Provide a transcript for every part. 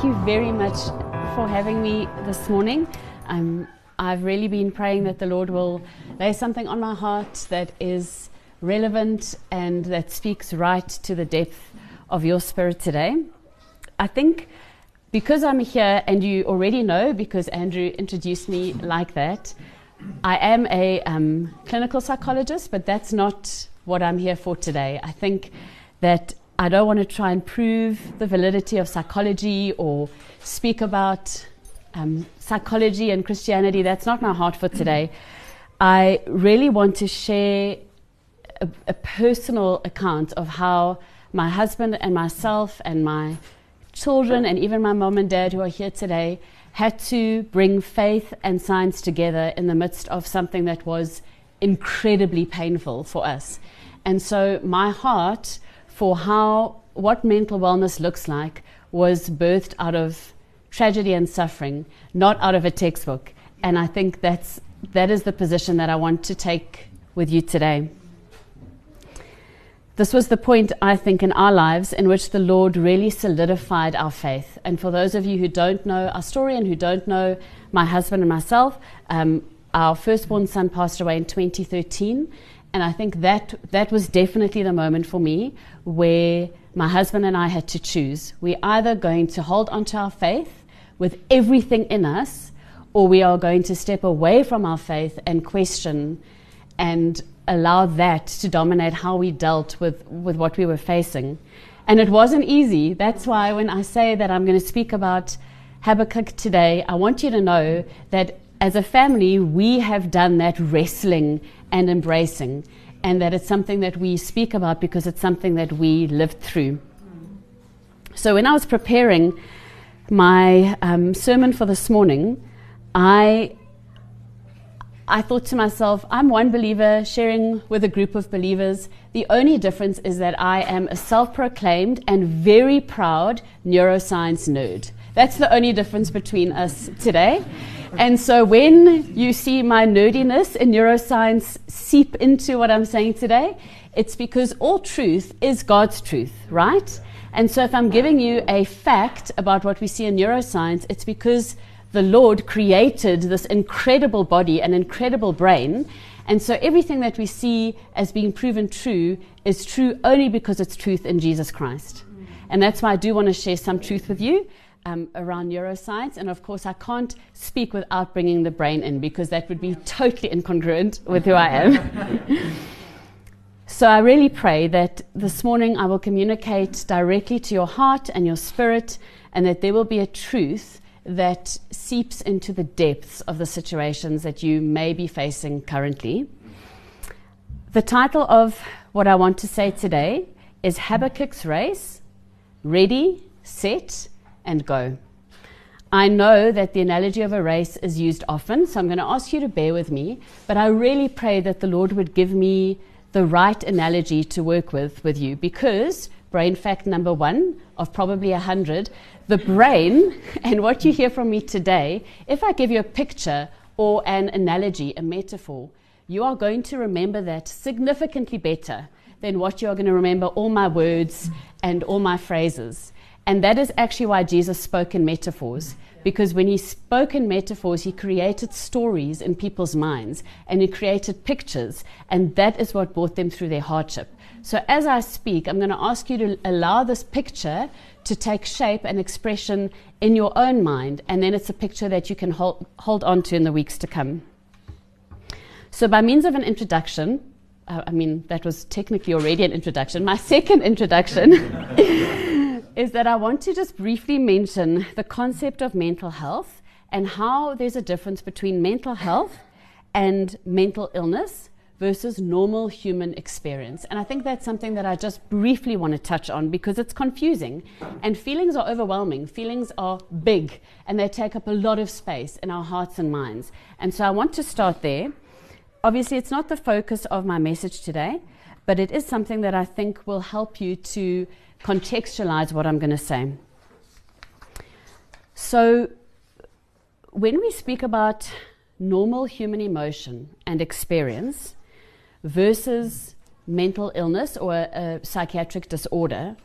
thank you very much for having me this morning. Um, I've really been praying that the Lord will lay something on my heart that is relevant and that speaks right to the depth of your spirit today. I think because I'm here and you already know, because Andrew introduced me like that, I am a um, clinical psychologist, but that's not what I'm here for today. I think that I don't want to try and prove the validity of psychology or speak about um, psychology and Christianity. That's not my heart for today. I really want to share a, a personal account of how my husband and myself and my children and even my mom and dad who are here today had to bring faith and science together in the midst of something that was incredibly painful for us. And so my heart for how what mental wellness looks like was birthed out of tragedy and suffering, not out of a textbook. And I think that's that is the position that I want to take with you today. This was the point, I think, in our lives in which the Lord really solidified our faith. And for those of you who don't know our story and who don't know my husband and myself, um, our firstborn son passed away in 2013. And I think that that was definitely the moment for me where my husband and I had to choose. We're either going to hold onto our faith with everything in us, or we are going to step away from our faith and question and allow that to dominate how we dealt with, with what we were facing. And it wasn't easy. That's why when I say that I'm going to speak about Habakkuk today, I want you to know that as a family, we have done that wrestling and embracing, and that it's something that we speak about because it's something that we lived through. So, when I was preparing my um, sermon for this morning, I I thought to myself, I'm one believer sharing with a group of believers. The only difference is that I am a self proclaimed and very proud neuroscience nerd. That's the only difference between us today. And so when you see my nerdiness in neuroscience seep into what I'm saying today, it's because all truth is God's truth, right? And so if I'm giving you a fact about what we see in neuroscience, it's because the Lord created this incredible body, an incredible brain. And so everything that we see as being proven true is true only because it's truth in Jesus Christ. And that's why I do want to share some truth with you um, around neuroscience. And of course, I can't speak without bringing the brain in because that would be totally incongruent with who I am. so I really pray that this morning I will communicate directly to your heart and your spirit, and that there will be a truth that seeps into the depths of the situations that you may be facing currently. The title of what I want to say today is Habakkuk's Race Ready, Set, and go. I know that the analogy of a race is used often, so I'm going to ask you to bear with me, but I really pray that the Lord would give me the right analogy to work with with you because brain fact number 1 of probably a 100, the brain and what you hear from me today, if I give you a picture or an analogy, a metaphor, you are going to remember that significantly better than what you are going to remember all my words and all my phrases. And that is actually why Jesus spoke in metaphors. Because when he spoke in metaphors, he created stories in people's minds and he created pictures. And that is what brought them through their hardship. So as I speak, I'm going to ask you to allow this picture to take shape and expression in your own mind. And then it's a picture that you can hold, hold on to in the weeks to come. So, by means of an introduction, uh, I mean, that was technically already an introduction. My second introduction. Is that I want to just briefly mention the concept of mental health and how there's a difference between mental health and mental illness versus normal human experience. And I think that's something that I just briefly want to touch on because it's confusing. And feelings are overwhelming, feelings are big, and they take up a lot of space in our hearts and minds. And so I want to start there. Obviously, it's not the focus of my message today, but it is something that I think will help you to contextualize what I'm going to say. So, when we speak about normal human emotion and experience versus mental illness or a, psychiatric disorder,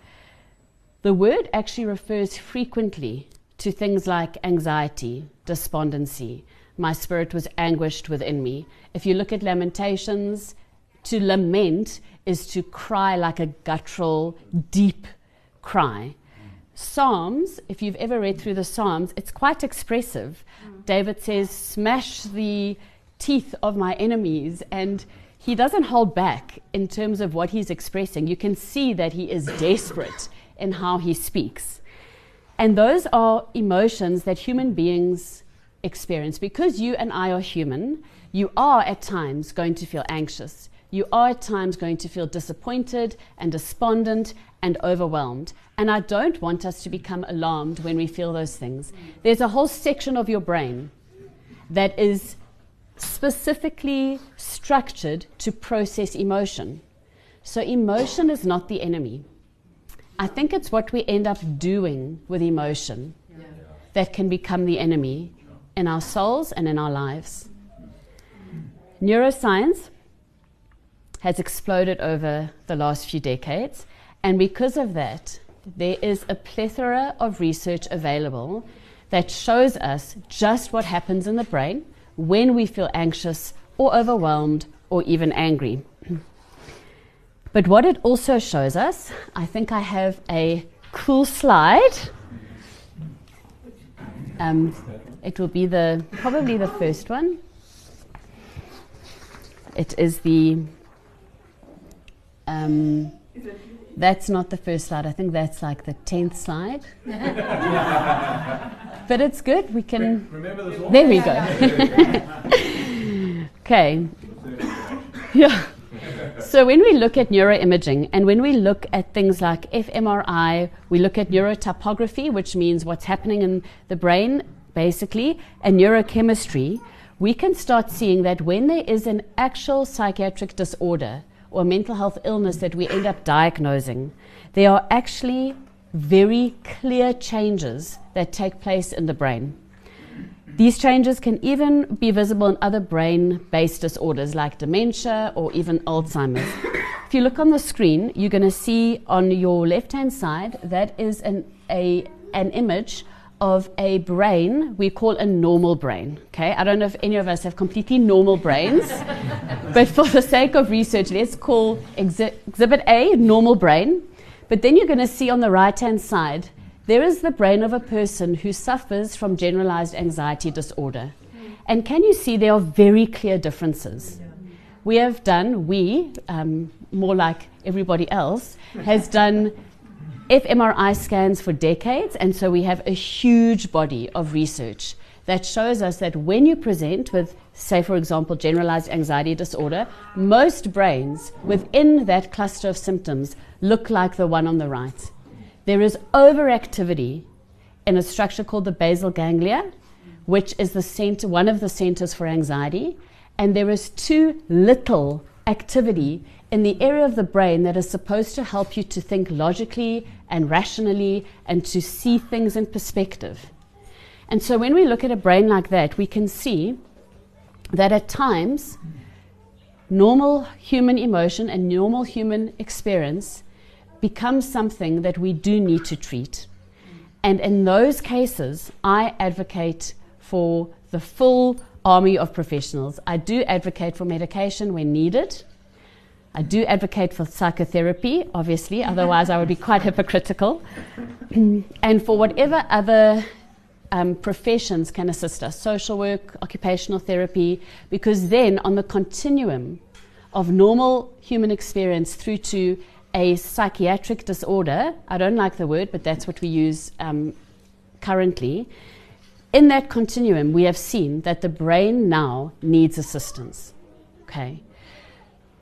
the word actually refers frequently to things like anxiety, despondency. My spirit was anguished within me. If you look at Lamentations, to lament is to cry like a guttural, deep cry. Psalms, if you've ever read through the Psalms, it's quite expressive. David says, Smash the teeth of my enemies. And he doesn't hold back in terms of what he's expressing. You can see that he is desperate in how he speaks. And those are emotions that human beings experience. Because you and I are human, you are at times going to feel anxious. You are at times going to feel disappointed and despondent and overwhelmed. And I don't want us to become alarmed when we feel those things. There's a whole section of your brain that is specifically structured to process emotion. So, emotion is not the enemy. I think it's what we end up doing with emotion yeah. that can become the enemy in our souls and in our lives. Neuroscience has exploded over the last few decades, and because of that, there is a plethora of research available that shows us just what happens in the brain when we feel anxious or overwhelmed or even angry. But what it also shows us, I think I have a cool slide. Um, it will be the probably the first one. It is the. Um, that's not the first slide. I think that's like the tenth slide. but it's good. We can. There we go. okay. Yeah. So when we look at neuroimaging and when we look at things like fMRI, we look at neurotopography, which means what's happening in the brain, basically, and neurochemistry, we can start seeing that when there is an actual psychiatric disorder or mental health illness that we end up diagnosing, there are actually very clear changes that take place in the brain. These changes can even be visible in other brain based disorders like dementia or even Alzheimer's. if you look on the screen, you're going to see on your left hand side that is an, a, an image of a brain we call a normal brain. Okay, I don't know if any of us have completely normal brains, but for the sake of research, let's call exhi- exhibit A normal brain. But then you're going to see on the right hand side, there is the brain of a person who suffers from generalized anxiety disorder. And can you see there are very clear differences? We have done, we, um, more like everybody else, has done fMRI scans for decades, and so we have a huge body of research that shows us that when you present with, say, for example, generalized anxiety disorder, most brains within that cluster of symptoms look like the one on the right. There is overactivity in a structure called the basal ganglia, which is the center, one of the centers for anxiety, and there is too little activity in the area of the brain that is supposed to help you to think logically and rationally and to see things in perspective. And so when we look at a brain like that, we can see that at times, normal human emotion and normal human experience becomes something that we do need to treat. And in those cases, I advocate for the full army of professionals. I do advocate for medication when needed. I do advocate for psychotherapy, obviously, otherwise, I would be quite hypocritical. and for whatever other um, professions can assist us social work, occupational therapy because then on the continuum of normal human experience through to a psychiatric disorder, I don't like the word, but that's what we use um, currently. In that continuum, we have seen that the brain now needs assistance. Okay.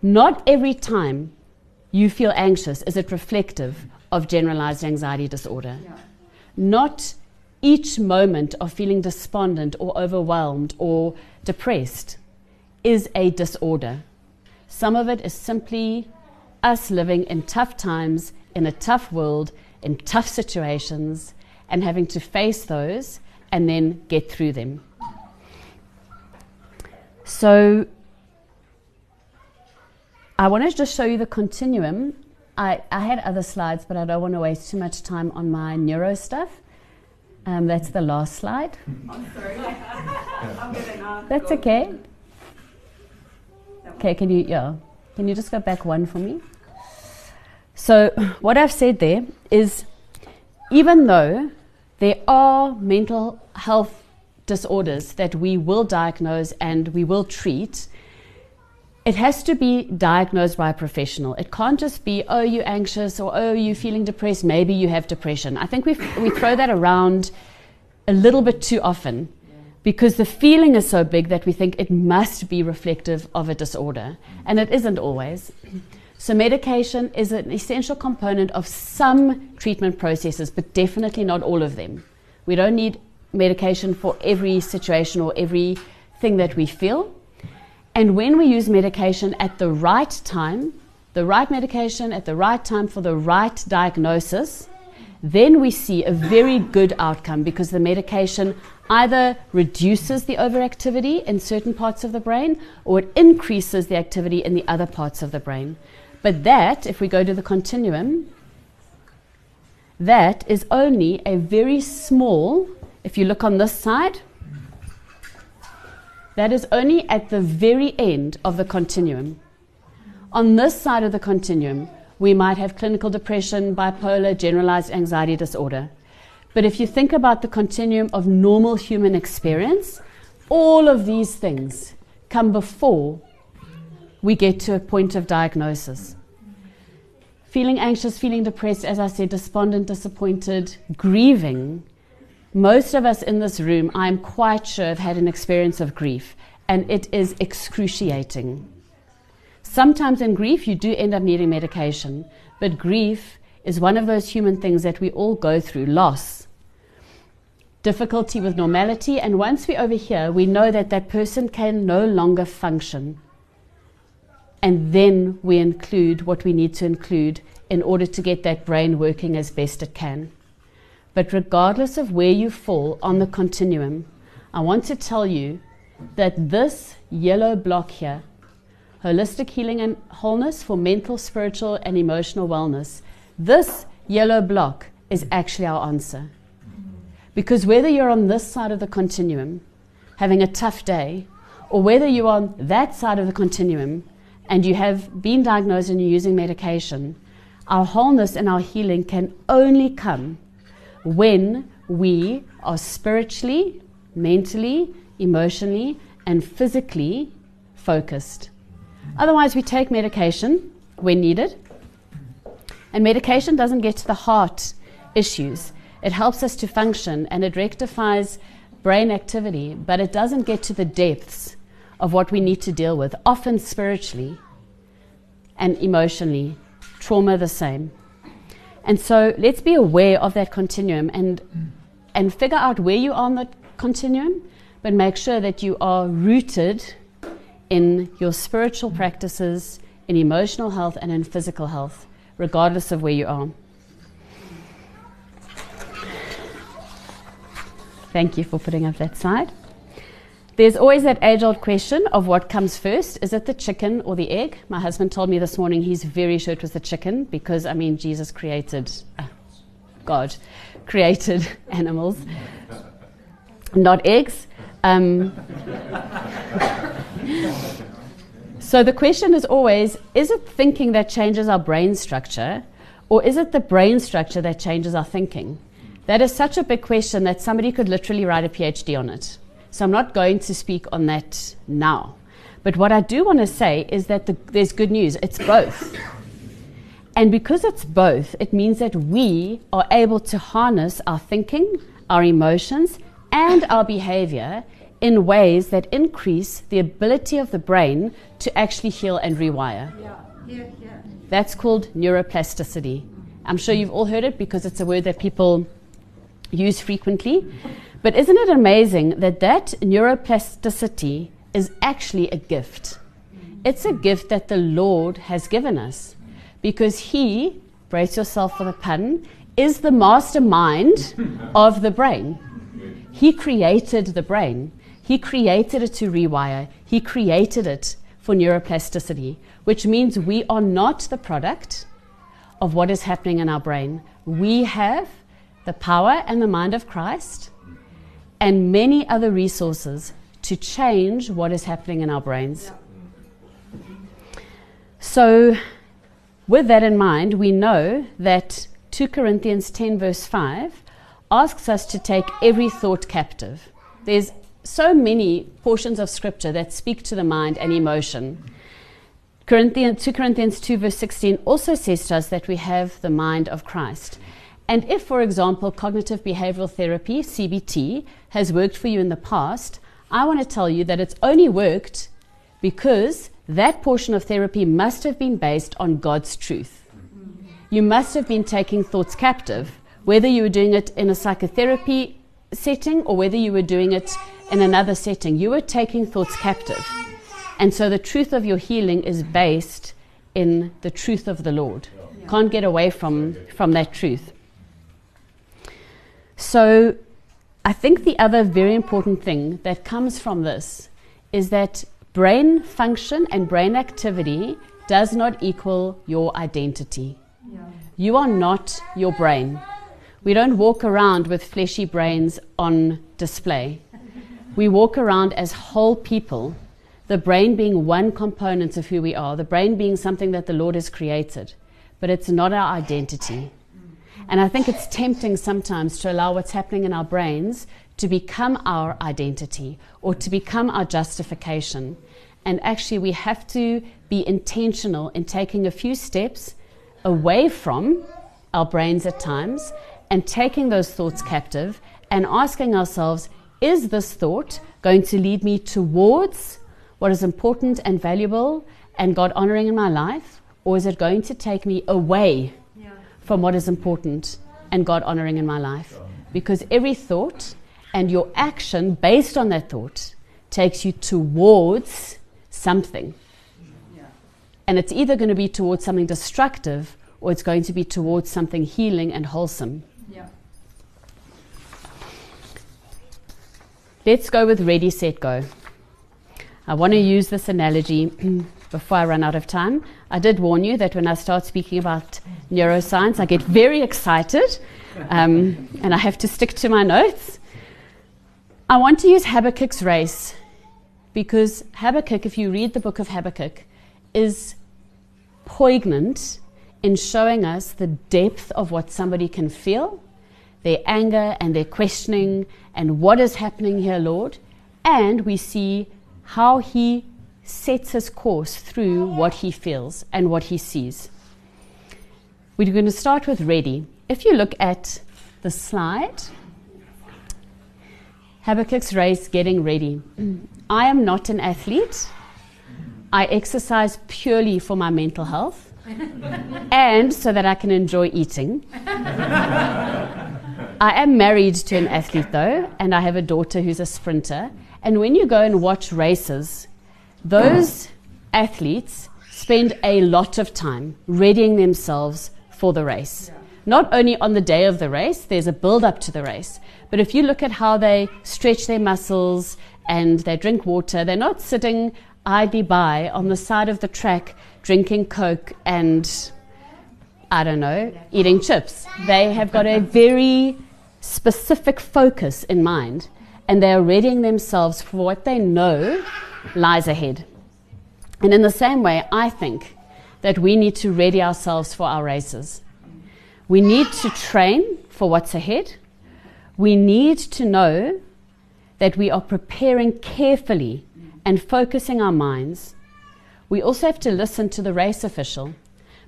Not every time you feel anxious is it reflective of generalized anxiety disorder. Yeah. Not each moment of feeling despondent or overwhelmed or depressed is a disorder. Some of it is simply us living in tough times, in a tough world, in tough situations, and having to face those and then get through them. So, I want to just show you the continuum. I, I had other slides, but I don't want to waste too much time on my neuro stuff. Um, that's the last slide. I'm sorry. I'm That's okay. Okay, can you yeah? Can you just go back one for me? So what I've said there is, even though there are mental health disorders that we will diagnose and we will treat, it has to be diagnosed by a professional. It can't just be, oh, you're anxious or oh, you're feeling depressed, maybe you have depression. I think we we throw that around a little bit too often because the feeling is so big that we think it must be reflective of a disorder, and it isn't always. So, medication is an essential component of some treatment processes, but definitely not all of them. We don't need medication for every situation or every thing that we feel. And when we use medication at the right time, the right medication at the right time for the right diagnosis, then we see a very good outcome because the medication either reduces the overactivity in certain parts of the brain or it increases the activity in the other parts of the brain. But that, if we go to the continuum, that is only a very small, if you look on this side, that is only at the very end of the continuum. On this side of the continuum, we might have clinical depression, bipolar, generalized anxiety disorder. But if you think about the continuum of normal human experience, all of these things come before we get to a point of diagnosis. Feeling anxious, feeling depressed, as I said, despondent, disappointed, grieving most of us in this room, I'm quite sure, have had an experience of grief, and it is excruciating. Sometimes in grief, you do end up needing medication, but grief is one of those human things that we all go through loss, difficulty with normality, and once we're over here, we know that that person can no longer function. And then we include what we need to include in order to get that brain working as best it can. But regardless of where you fall on the continuum, I want to tell you that this yellow block here, holistic healing and wholeness for mental, spiritual, and emotional wellness, this yellow block is actually our answer. Because whether you're on this side of the continuum, having a tough day, or whether you're on that side of the continuum and you have been diagnosed and you're using medication, our wholeness and our healing can only come when we are spiritually, mentally, emotionally, and physically focused. Otherwise, we take medication when needed, and medication doesn't get to the heart issues. It helps us to function and it rectifies brain activity, but it doesn't get to the depths of what we need to deal with, often spiritually and emotionally. Trauma, the same. And so let's be aware of that continuum and, and figure out where you are on the continuum, but make sure that you are rooted in your spiritual practices, in emotional health, and in physical health, regardless of where you are. Thank you for putting up that slide. There's always that age old question of what comes first. Is it the chicken or the egg? My husband told me this morning he's very sure it was the chicken because, I mean, Jesus created, uh, God created animals, not eggs. Um, so the question is always is it thinking that changes our brain structure, or is it the brain structure that changes our thinking? That is such a big question that somebody could literally write a PhD on it. So I'm not going to speak on that now. But what I do want to say is that the, there's good news. It's both. And because it's both, it means that we are able to harness our thinking, our emotions, and our behavior in ways that increase the ability of the brain to actually heal and rewire. Yeah. Yeah, yeah. That's called neuroplasticity. I'm sure you've all heard it because it's a word that people use frequently. But isn't it amazing that that neuroplasticity is actually a gift? It's a gift that the Lord has given us because He, brace yourself for the pun, is the mastermind of the brain. He created the brain. He created it to rewire. He created it for neuroplasticity, which means we are not the product of what is happening in our brain. We have the power and the mind of Christ, and many other resources to change what is happening in our brains. So, with that in mind, we know that 2 Corinthians 10, verse 5, asks us to take every thought captive. There's so many portions of scripture that speak to the mind and emotion. Corinthians, 2 Corinthians 2, verse 16 also says to us that we have the mind of Christ. And if, for example, cognitive behavioral therapy, CBT, has worked for you in the past, I want to tell you that it's only worked because that portion of therapy must have been based on God's truth. You must have been taking thoughts captive, whether you were doing it in a psychotherapy setting or whether you were doing it in another setting. You were taking thoughts captive. And so the truth of your healing is based in the truth of the Lord. Can't get away from, from that truth. So I think the other very important thing that comes from this is that brain function and brain activity does not equal your identity. Yeah. You are not your brain. We don't walk around with fleshy brains on display. we walk around as whole people, the brain being one component of who we are, the brain being something that the Lord has created, but it's not our identity. And I think it's tempting sometimes to allow what's happening in our brains to become our identity or to become our justification. And actually, we have to be intentional in taking a few steps away from our brains at times and taking those thoughts captive and asking ourselves is this thought going to lead me towards what is important and valuable and God honoring in my life? Or is it going to take me away. From what is important and God honoring in my life? Because every thought and your action based on that thought takes you towards something. And it's either going to be towards something destructive or it's going to be towards something healing and wholesome. Yeah. Let's go with ready, set, go. I want to use this analogy before I run out of time. I did warn you that when I start speaking about neuroscience, I get very excited um, and I have to stick to my notes. I want to use Habakkuk's race because Habakkuk, if you read the book of Habakkuk, is poignant in showing us the depth of what somebody can feel, their anger and their questioning, and what is happening here, Lord. And we see how he sets his course through what he feels and what he sees. We're going to start with ready. If you look at the slide, Habakkuk's race getting ready. I am not an athlete. I exercise purely for my mental health and so that I can enjoy eating. I am married to an athlete though, and I have a daughter who's a sprinter. And when you go and watch races, those athletes spend a lot of time readying themselves for the race. Not only on the day of the race, there's a build up to the race, but if you look at how they stretch their muscles and they drink water, they're not sitting idly by on the side of the track drinking Coke and, I don't know, eating chips. They have got a very specific focus in mind and they are readying themselves for what they know lies ahead. And in the same way, I think that we need to ready ourselves for our races. We need to train for what's ahead we need to know that we are preparing carefully and focusing our minds. We also have to listen to the race official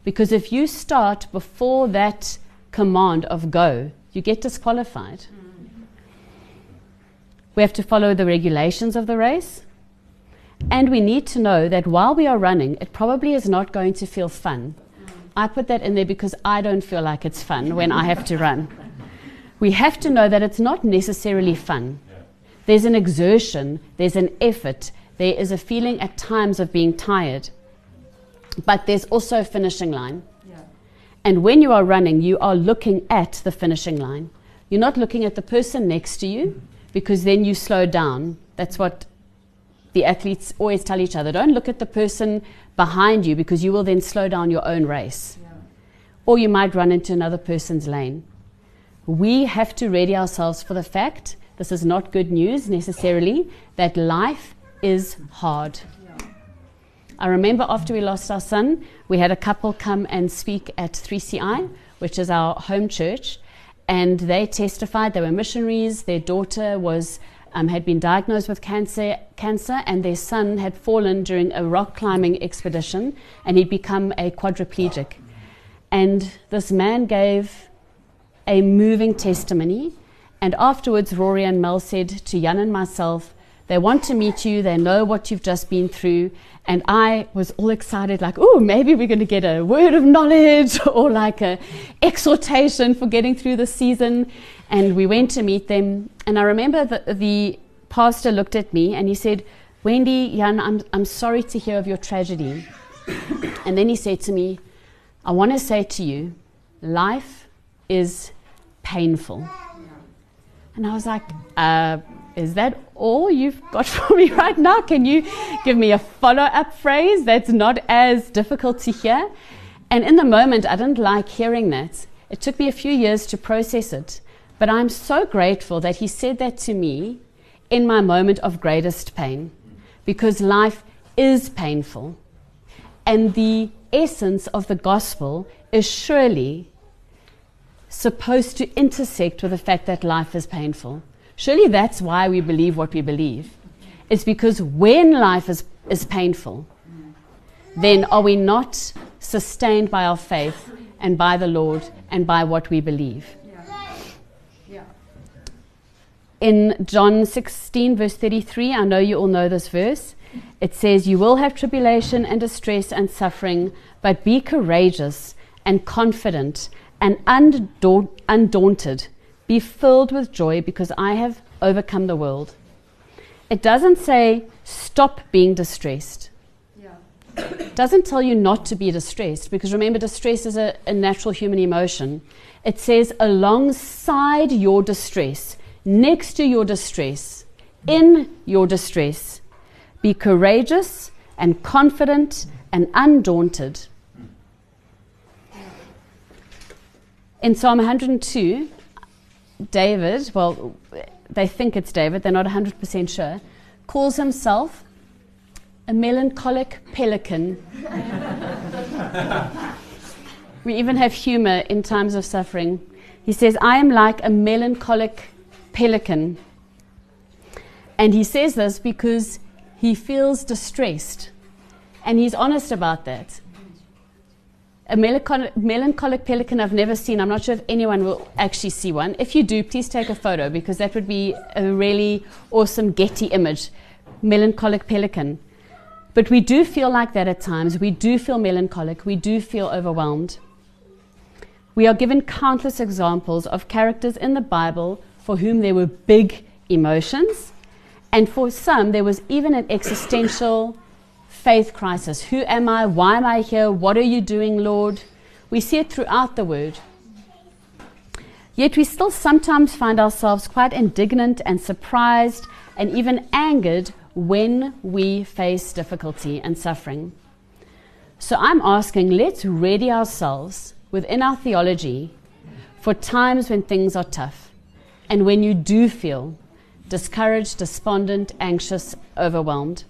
because if you start before that command of go, you get disqualified. We have to follow the regulations of the race. And we need to know that while we are running, it probably is not going to feel fun. I put that in there because I don't feel like it's fun when I have to run we have to know that it's not necessarily fun. There's an exertion, there's an effort, there is a feeling at times of being tired. But there's also a finishing line. And when you are running, you are looking at the finishing line. You're not looking at the person next to you because then you slow down. That's what the athletes always tell each other. Don't look at the person behind you because you will then slow down your own race. Yeah. Or you might run into another person's lane we have to ready ourselves for the fact this is not good news necessarily that life is hard. I remember after we lost our son, we had a couple come and speak at 3CI, which is our home church, and they testified they were missionaries. Their daughter was um, had been diagnosed with cancer, cancer, and their son had fallen during a rock climbing expedition, and he'd become a quadriplegic. And this man gave a moving testimony. And afterwards, Rory and Mel said to Jan and myself, they want to meet you. They know what you've just been through. And I was all excited, like, oh, maybe we're going to get a word of knowledge or like a exhortation for getting through the season. And we went to meet them. And I remember that the pastor looked at me and he said, Wendy, Jan, I'm, I'm sorry to hear of your tragedy. and then he said to me, I want to say to you, life is painful. And I was like, uh, is that all you've got for me right now? Can you give me a follow up phrase that's not as difficult to hear? And in the moment, I didn't like hearing that. It took me a few years to process it. But I'm so grateful that he said that to me in my moment of greatest pain because life is painful. And the essence of the gospel is surely supposed to intersect with the fact that life is painful. Surely that's why we believe what we believe. It's because when life is, is painful, then are we not sustained by our faith and by the Lord and by what we believe? In John 16, verse 33, I know you all know this verse. It says, You will have tribulation and distress and suffering, but be courageous and confident and undaunted be filled with joy because I have overcome the world. It doesn't say stop being distressed. Yeah. It doesn't tell you not to be distressed because remember, distress is a, a natural human emotion. It says alongside your distress, next to your distress, in your distress, be courageous and confident and undaunted. In Psalm 102, David, well, they think it's David, they're not 100% sure, calls himself a melancholic pelican. we even have humor in times of suffering. He says, I am like a melancholic pelican. And he says this because he feels distressed. And he's honest about that a melancholic, pelican I've never seen. I'm not sure if anyone will actually see one. If you do, please take a photo because that would be a really awesome Getty image. Melancholic pelican. But we do feel like that at times. We do feel melancholic. We do feel overwhelmed. We are given countless examples of characters in the Bible for whom there were big emotions, and for some, there was even an existential faith crisis. Who am I? Why am I here? What are you doing, Lord? We see it throughout the word. Yet we still sometimes find ourselves quite indignant and surprised and even angered when we face difficulty and suffering. So I'm asking, let's ready ourselves within our theology for times when things are tough and when you do feel discouraged, despondent, anxious, overwhelmed.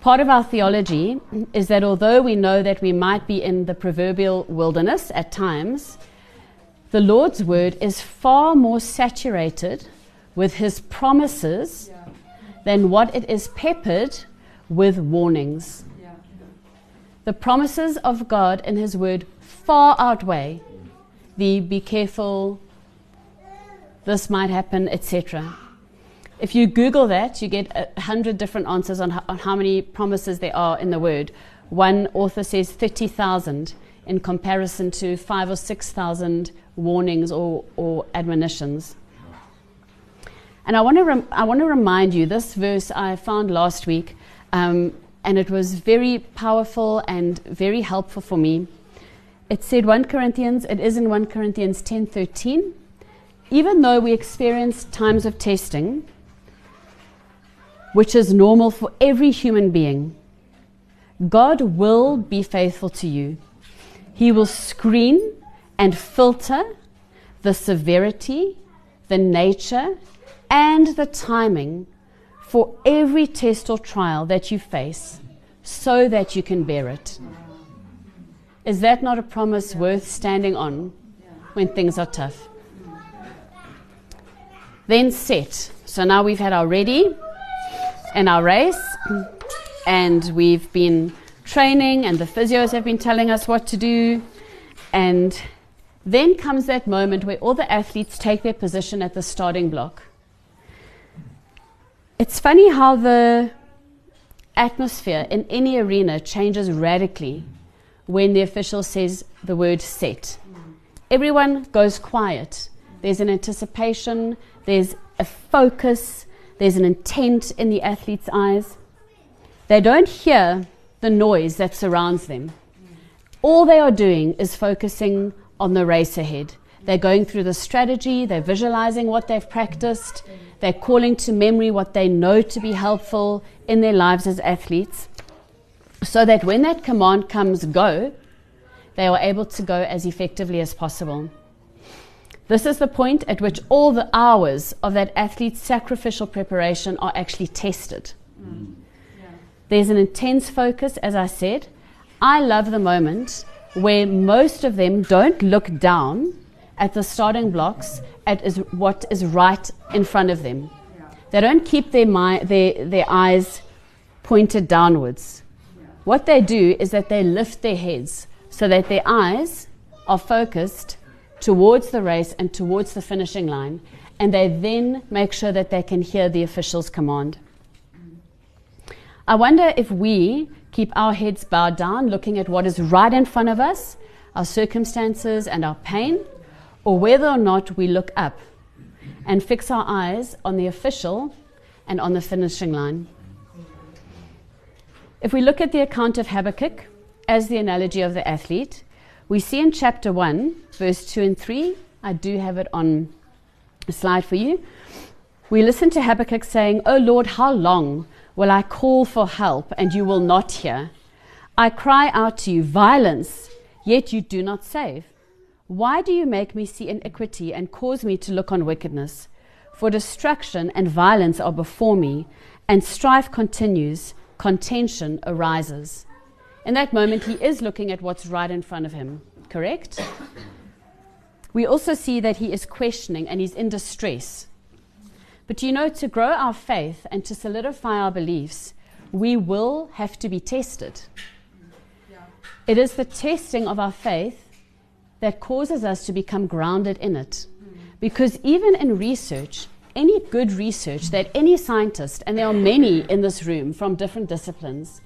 Part of our theology is that although we know that we might be in the proverbial wilderness at times, the Lord's word is far more saturated with his promises than what it is peppered with warnings. The promises of God in his word far outweigh the be careful, this might happen, etc. If you Google that, you get a hundred different answers on how, on how many promises there are in the Word. One author says 30,000 in comparison to five or 6,000 warnings or, or admonitions. And I want to rem- I want to remind you this verse I found last week, um, and it was very powerful and very helpful for me. It said 1 Corinthians. It is in 1 Corinthians 10:13. Even though we experience times of testing, which is normal for every human being. God will be faithful to you. He will screen and filter the severity, the nature, and the timing for every test or trial that you face so that you can bear it. Is that not a promise worth standing on when things are tough? Then set. So now we've had our ready and our race, and we've been training, and the physios have been telling us what to do. And then comes that moment where all the athletes take their position at the starting block. It's funny how the atmosphere in any arena changes radically when the official says the word set. Everyone goes quiet. There's an anticipation, there's a focus, there's an intent in the athlete's eyes. They don't hear the noise that surrounds them. All they are doing is focusing on the race ahead. They're going through the strategy, they're visualizing what they've practiced, they're calling to memory what they know to be helpful in their lives as athletes, so that when that command comes go, they are able to go as effectively as possible. This is the point at which all the hours of that athlete's sacrificial preparation are actually tested. Mm. Yeah. There's an intense focus, as I said. I love the moment where most of them don't look down at the starting blocks at is what is right in front of them. Yeah. They don't keep their, mi- their, their eyes pointed downwards. Yeah. What they do is that they lift their heads so that their eyes are focused towards the race and towards the finishing line, and they then make sure that they can hear the official's command. I wonder if we keep our heads bowed down, looking at what is right in front of us, our circumstances and our pain, or whether or not we look up and fix our eyes on the official and on the finishing line. If we look at the account of Habakkuk as the analogy of the athlete, we see in chapter 1, verse 2 and 3, I do have it on a slide for you. We listen to Habakkuk saying, O Lord, how long will I call for help and you will not hear? I cry out to you, violence, yet you do not save. Why do you make me see iniquity and cause me to look on wickedness? For destruction and violence are before me, and strife continues, contention arises. In that moment, he is looking at what's right in front of him, correct? We also see that he is questioning and he's in distress. But you know, to grow our faith and to solidify our beliefs, we will have to be tested. It is the testing of our faith that causes us to become grounded in it. Because even in research, any good research that any scientist, and there are many in this room from different disciplines,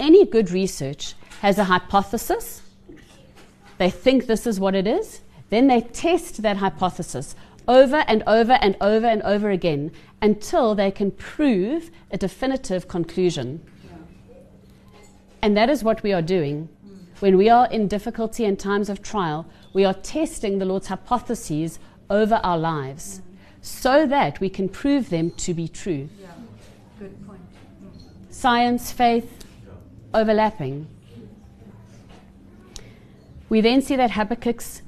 any good research has a hypothesis. They think this is what it is. Then they test that hypothesis over and over and over and over again until they can prove a definitive conclusion. And that is what we are doing. When we are in difficulty and times of trial, we are testing the Lord's hypotheses over our lives so that we can prove them to be true. Yeah. Good point. Mm. Science, faith, overlapping. We then see that Habakkuk's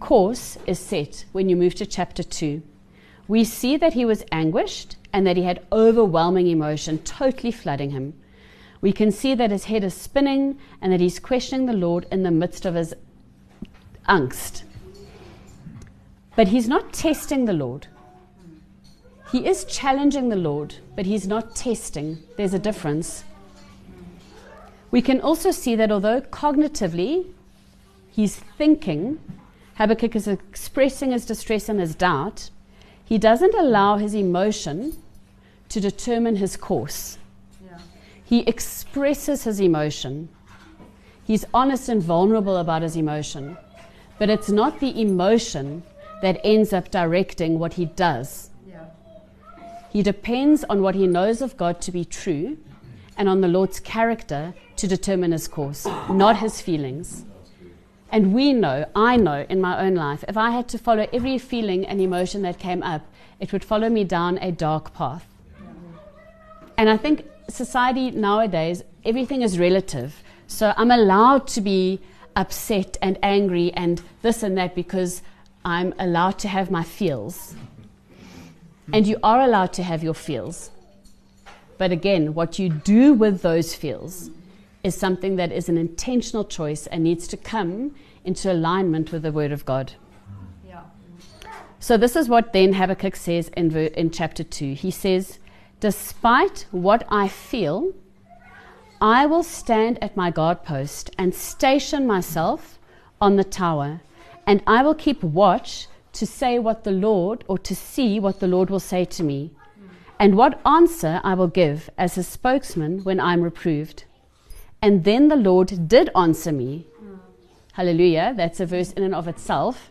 course is set when you move to chapter 2. We see that he was anguished and that he had overwhelming emotion totally flooding him. We can see that his head is spinning and that he's questioning the Lord in the midst of his angst. But he's not testing the Lord. He is challenging the Lord, but he's not testing. There's a difference. We can also see that although cognitively he's thinking, Habakkuk is expressing his distress and his doubt, he doesn't allow his emotion to determine his course. Yeah. He expresses his emotion. He's honest and vulnerable about his emotion. But it's not the emotion that ends up directing what he does. Yeah. He depends on what he knows of God to be true and on the Lord's character to determine his course, not his feelings. And we know, I know in my own life, if I had to follow every feeling and emotion that came up, it would follow me down a dark path. And I think society nowadays, everything is relative. So I'm allowed to be upset and angry and this and that because I'm allowed to have my feels. And you are allowed to have your feels. But again, what you do with those feels is something that is an intentional choice and needs to come into alignment with the Word of God. Yeah. So, this is what then Habakkuk says in, ver- in chapter 2. He says, Despite what I feel, I will stand at my guard post and station myself on the tower, and I will keep watch to say what the Lord, or to see what the Lord will say to me, and what answer I will give as his spokesman when I'm reproved. And then the Lord did answer me. Hallelujah. That's a verse in and of itself.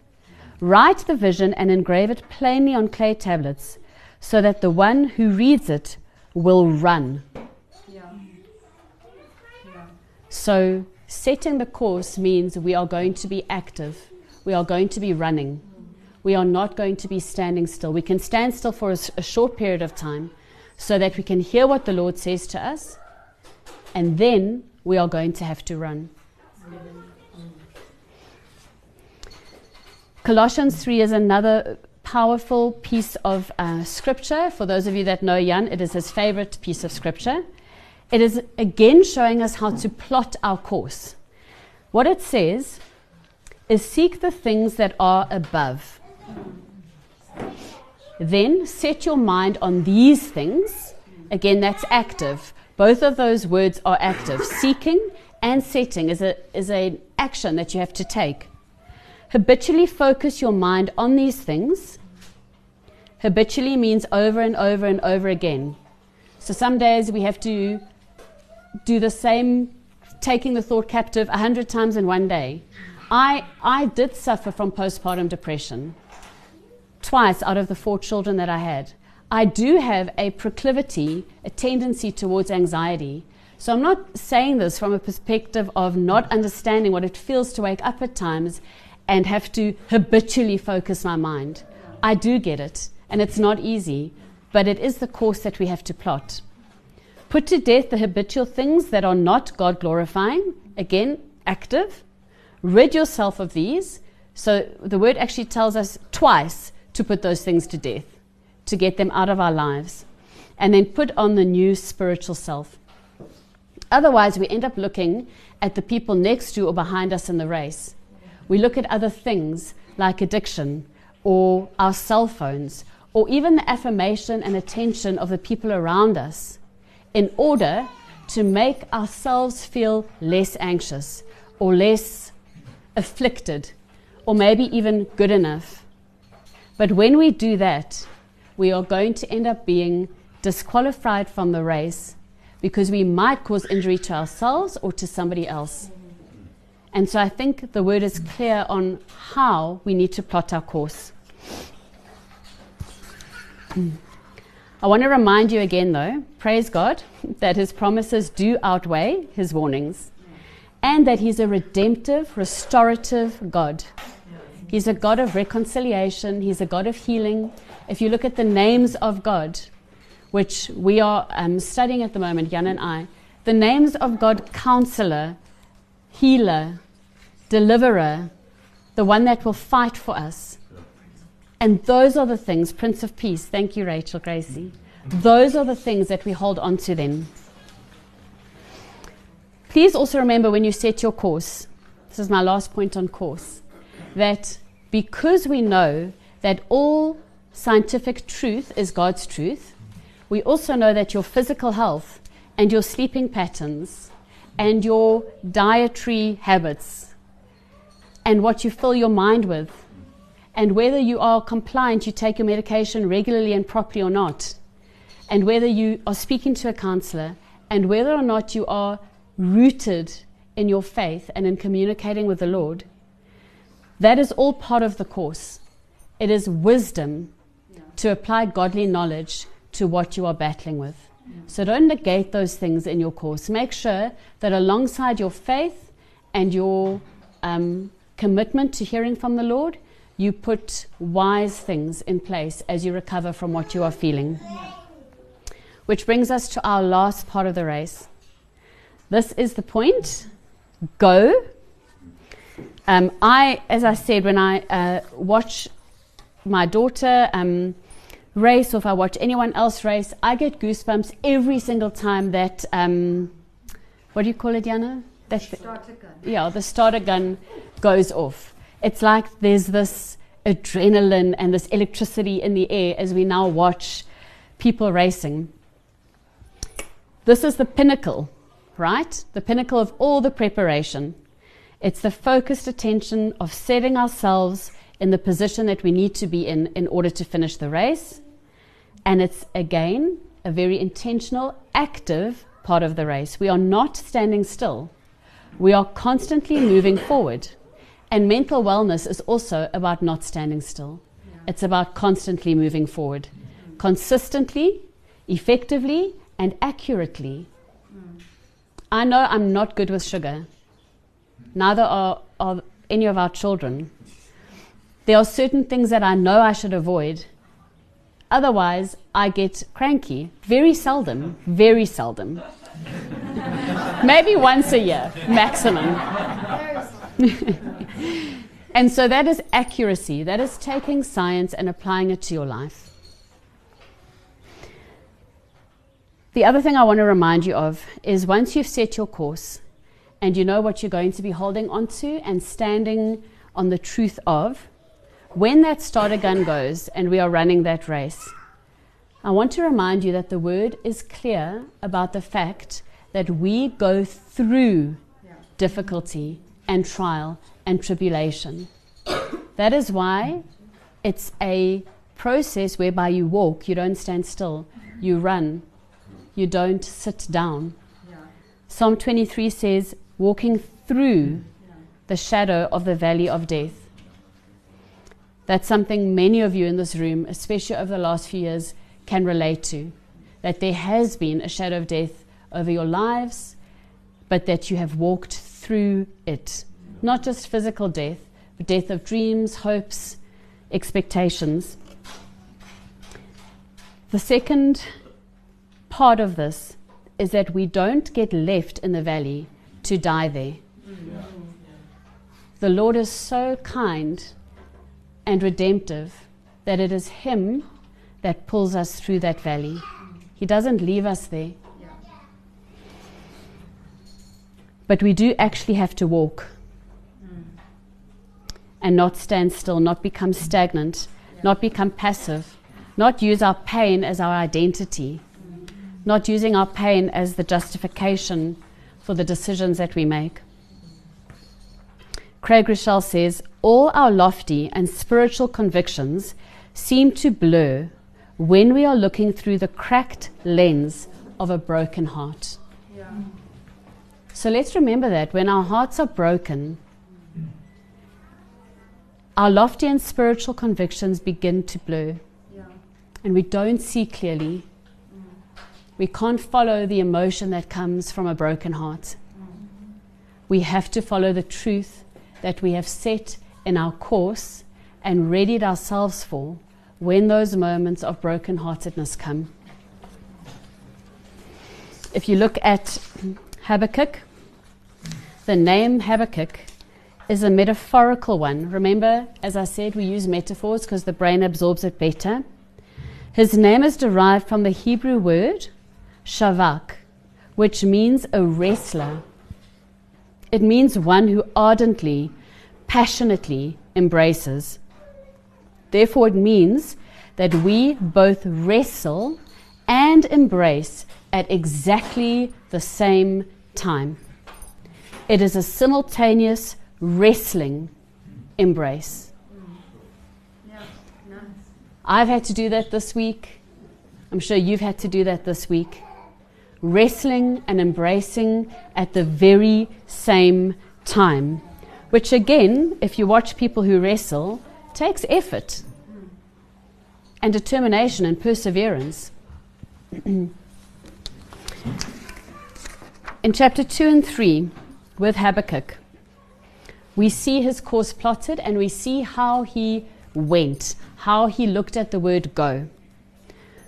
Write the vision and engrave it plainly on clay tablets, so that the one who reads it will run. So, setting the course means we are going to be active, we are going to be running, we are not going to be standing still. We can stand still for a short period of time so that we can hear what the Lord says to us, and then we are going to have to run. Colossians 3 is another powerful piece of uh, scripture. For those of you that know Jan, it is his favorite piece of scripture. It is again showing us how to plot our course. What it says is seek the things that are above. Then set your mind on these things. Again, that's active. Both of those words are active. Seeking and setting is a is an action that you have to take. Habitually focus your mind on these things. Habitually means over and over and over again. So some days we have to do the same, taking the thought captive a hundred times in one day. I, I did suffer from postpartum depression twice out of the four children that I had. I do have a proclivity, a tendency towards anxiety. So I'm not saying this from a perspective of not understanding what it feels to wake up at times and have to habitually focus my mind. I do get it, and it's not easy, but it is the course that we have to plot. Put to death the habitual things that are not God glorifying, again, active. Rid yourself of these. So the word actually tells us twice to put those things to death, to get them out of our lives. And then put on the new spiritual self. Otherwise, we end up looking at the people next to or behind us in the race. We look at other things like addiction or our cell phones or even the affirmation and attention of the people around us in order to make ourselves feel less anxious or less afflicted or maybe even good enough. But when we do that, we are going to end up being disqualified from the race because we might cause injury to ourselves or to somebody else. And so I think the word is clear on how we need to plot our course. I want to remind you again, though, praise God, that his promises do outweigh his warnings and that he's a redemptive, restorative God. He's a God of reconciliation, he's a God of healing. If you look at the names of God, which we are um, studying at the moment, Jan and I, the names of God, counselor, healer, deliverer, the one that will fight for us. And those are the things, Prince of Peace, thank you, Rachel Gracie. Those are the things that we hold on to then. Please also remember when you set your course, this is my last point on course, that because we know that all scientific truth is God's truth, we also know that your physical health and your sleeping patterns and your dietary habits and what you fill your mind with and whether you are compliant, you take your medication regularly and properly or not, and whether you are speaking to a counselor, and whether or not you are rooted in your faith and in communicating with the Lord, that is all part of the course. It is wisdom to apply godly knowledge to what you are battling with. So don't negate those things in your course. Make sure that alongside your faith and your um, commitment to hearing from the Lord, you put wise things in place as you recover from what you are feeling. Which brings us to our last part of the race. This is the point. Go. Um, I, as I said, when I uh, watch my daughter um, race or if I watch anyone else race, I get goosebumps every single time that, um, what do you call it, Yana? That Starter gun. yeah, the starter gun goes off. It's like there's this adrenaline and this electricity in the air as we now watch people racing. This is the pinnacle, right? The pinnacle of all the preparation. It's the focused attention of setting ourselves in the position that we need to be in in order to finish the race. And it's again a very intentional, active part of the race. We are not standing still, we are constantly moving forward. And mental wellness is also about not standing still, it's about constantly moving forward, consistently, effectively, and accurately. I know I'm not good with sugar. Neither are, are any of our children. There are certain things that I know I should avoid. Otherwise, I get cranky. Very seldom. Very seldom. Maybe once a year, maximum. and so that is accuracy. That is taking science and applying it to your life. The other thing I want to remind you of is once you've set your course and you know what you're going to be holding onto and standing on the truth of, when that starter gun goes and we are running that race, I want to remind you that the word is clear about the fact that we go through difficulty and trial and tribulation. That is why it's a process whereby you walk, you don't stand still, you run, you don't sit down. Psalm 23 says, walking through the shadow of the valley of death. That's something many of you in this room, especially over the last few years, can relate to. That there has been a shadow of death over your lives, but that you have walked through it. Not just physical death, but death of dreams, hopes, expectations. The second part of this is that we don't get left in the valley to die there. The Lord is so kind and redemptive that it is Him that pulls us through that valley. He doesn't leave us there. Yeah. But we do actually have to walk and not stand still, not become stagnant, not become passive, not use our pain as our identity, not using our pain as the justification for the decisions that we make. Craig Groeschel says, All our lofty and spiritual convictions seem to blur when we are looking through the cracked lens of a broken heart. Yeah. So let's remember that when our hearts are broken, our lofty and spiritual convictions begin to blur Yeah. and we don't see clearly. We can't follow the emotion that comes from a broken heart. We have to follow the truth that we have set in our course and readied ourselves for when those moments of brokenheartedness come. If you look at Habakkuk, the name Habakkuk is a metaphorical one. Remember, as I said, we use metaphors because the brain absorbs it better. His name is derived from the Hebrew word shavak, which means a wrestler. It means one who ardently, passionately embraces. Therefore, it means that we both wrestle and embrace at exactly the same time. It is a simultaneous wrestling embrace. I've had to do that this week. I'm sure you've had to do that this week. Wrestling and embracing at the very same time. Which, again, if you watch people who wrestle, takes effort and determination and perseverance. In chapter 2 and 3, with Habakkuk, we see his course plotted and we see how he went, how he looked at the word go.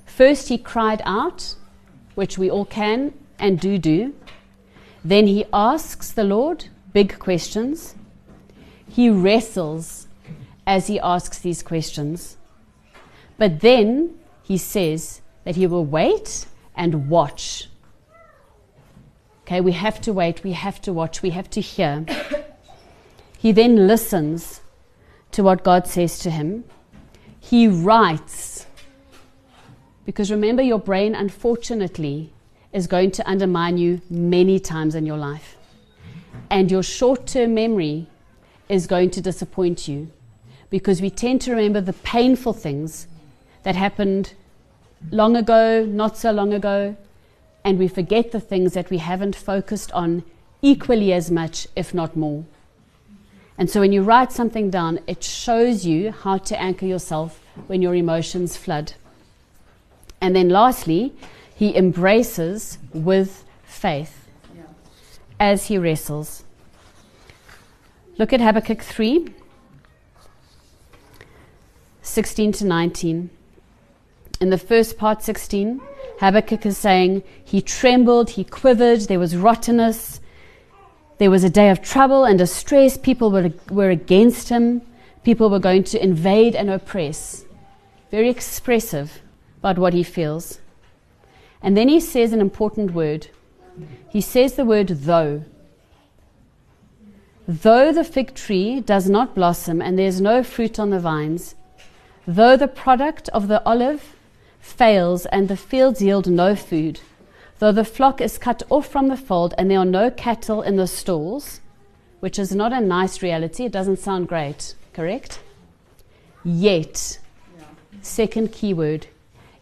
First, he cried out, which we all can and do do. Then he asks the Lord big questions. He wrestles as he asks these questions. But then he says that he will wait and watch. Okay, we have to wait, we have to watch, we have to hear. he then listens to what God says to him. He writes. Because remember, your brain, unfortunately, is going to undermine you many times in your life. And your short term memory is going to disappoint you because we tend to remember the painful things that happened long ago, not so long ago, and we forget the things that we haven't focused on equally as much, if not more. And so when you write something down, it shows you how to anchor yourself when your emotions flood. And then lastly, he embraces with faith Yeah. as he wrestles. Look at Habakkuk 3 16 to 19. In the first part, 16, Habakkuk is saying, He trembled, he quivered, there was rottenness, there was a day of trouble and distress. People were, were against him, people were going to invade and oppress. Very expressive about what he feels. And then he says an important word. He says the word though. Though the fig tree does not blossom and there is no fruit on the vines, though the product of the olive fails and the fields yield no food, though the flock is cut off from the fold and there are no cattle in the stalls, which is not a nice reality, it doesn't sound great, correct? Yet, second keyword,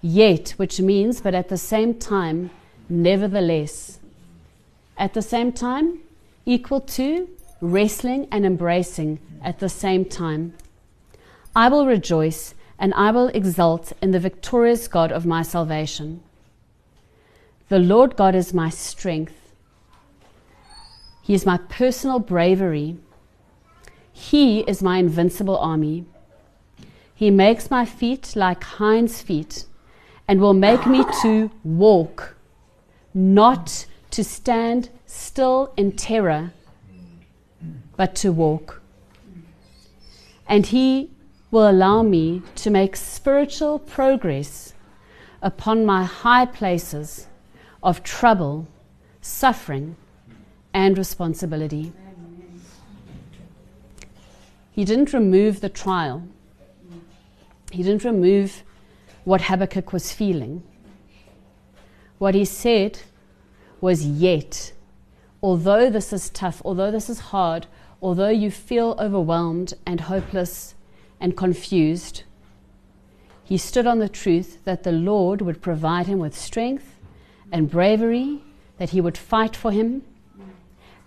yet, which means, but at the same time, nevertheless. At the same time, equal to wrestling and embracing at the same time. I will rejoice and I will exult in the victorious God of my salvation. The Lord God is my strength. He is my personal bravery. He is my invincible army. He makes my feet like hinds' feet and will make me to walk, not to stand still in terror, but to walk. And He will allow me to make spiritual progress upon my high places of trouble, suffering, and responsibility. He didn't remove the trial. He didn't remove what Habakkuk was feeling. What he said was, Yet, although this is tough, although this is hard, although you feel overwhelmed and hopeless and confused, he stood on the truth that the Lord would provide him with strength and bravery, that he would fight for him,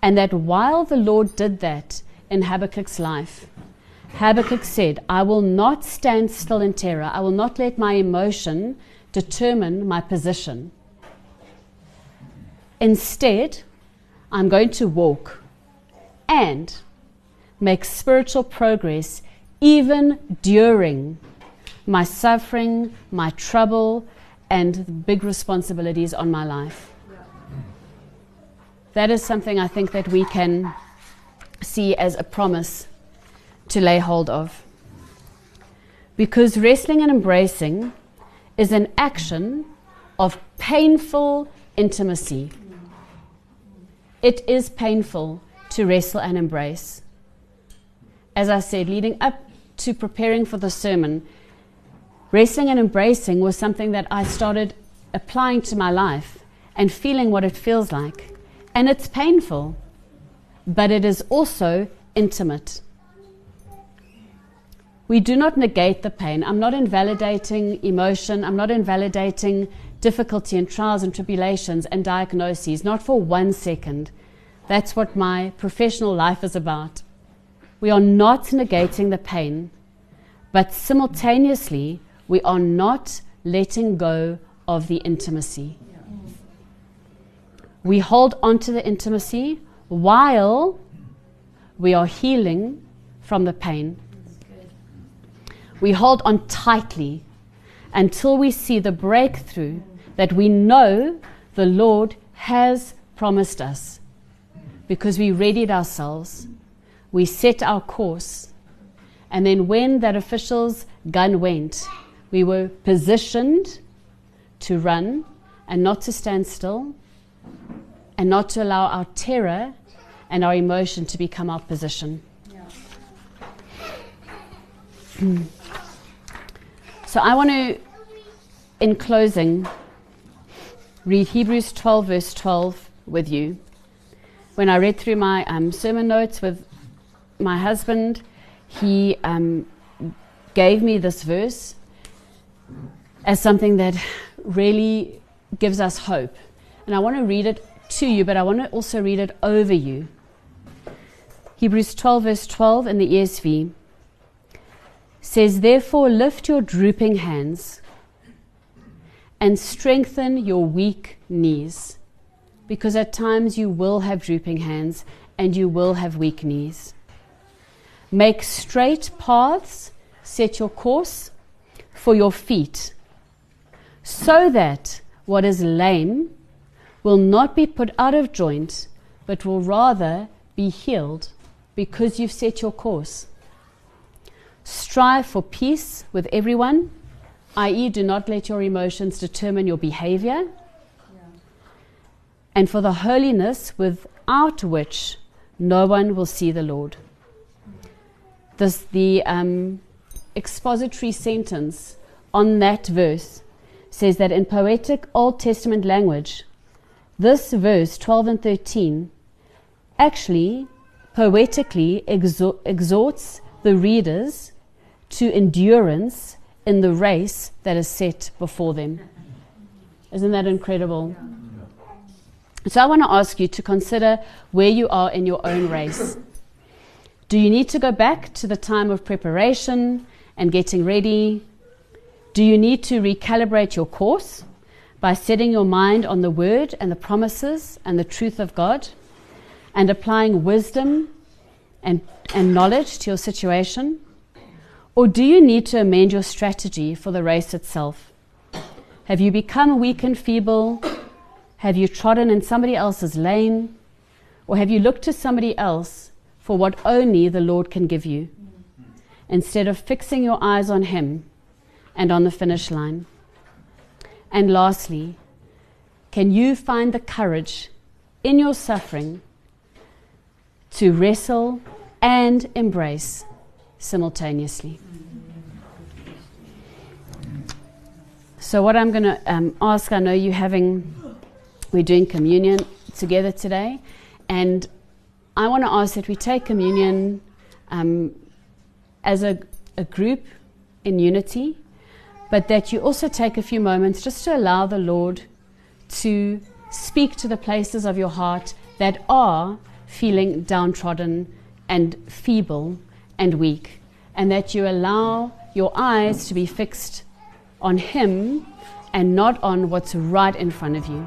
and that while the Lord did that in Habakkuk's life, Habakkuk said, I will not stand still in terror. I will not let my emotion determine my position. Instead, I'm going to walk and make spiritual progress even during my suffering, my trouble, and the big responsibilities on my life. That is something I think that we can see as a promise to lay hold of. Because wrestling and embracing is an action of painful intimacy. It is painful to wrestle and embrace. As I said, leading up to preparing for the sermon, wrestling and embracing was something that I started applying to my life and feeling what it feels like. And it's painful, but it is also intimate. We do not negate the pain. I'm not invalidating emotion. I'm not invalidating difficulty and trials and tribulations and diagnoses, not for one second. That's what my professional life is about. We are not negating the pain, but simultaneously, we are not letting go of the intimacy. We hold on to the intimacy while we are healing from the pain. We hold on tightly until we see the breakthrough that we know the Lord has promised us because we readied ourselves, we set our course. And then when that official's gun went, we were positioned to run and not to stand still and not to allow our terror and our emotion to become our position. so I want to, in closing, read Hebrews 12, verse 12 with you. When I read through my um, sermon notes with my husband, he um, gave me this verse as something that really gives us hope. And I want to read it to you, but I want to also read it over you. Hebrews 12, verse 12 in the ESV says, Therefore, lift your drooping hands and strengthen your weak knees, because at times you will have drooping hands and you will have weak knees. Make straight paths, set your course for your feet, so that what is lame will not be put out of joint, but will rather be healed because you've set your course. Strive for peace with everyone, i.e., do not let your emotions determine your behavior, yeah. and for the holiness without which no one will see the Lord. This, the um, expository sentence on that verse says that in poetic Old Testament language, this verse 12 and 13 actually poetically exhorts the readers to endurance in the race that is set before them. Isn't that incredible? So, I want to ask you to consider where you are in your own race. Do you need to go back to the time of preparation and getting ready? Do you need to recalibrate your course by setting your mind on the word and the promises and the truth of God? and applying wisdom and, and knowledge to your situation? Or do you need to amend your strategy for the race itself? Have you become weak and feeble? Have you trodden in somebody else's lane? Or have you looked to somebody else for what only the Lord can give you, instead of fixing your eyes on Him and on the finish line? And lastly, can you find the courage in your suffering to wrestle and embrace simultaneously. So, what I'm going to um, ask, I know you're having, we're doing communion together today, and I want to ask that we take communion um, as a, a group in unity, but that you also take a few moments just to allow the Lord to speak to the places of your heart that are feeling downtrodden and feeble and weak, and that you allow your eyes to be fixed on Him and not on what's right in front of you.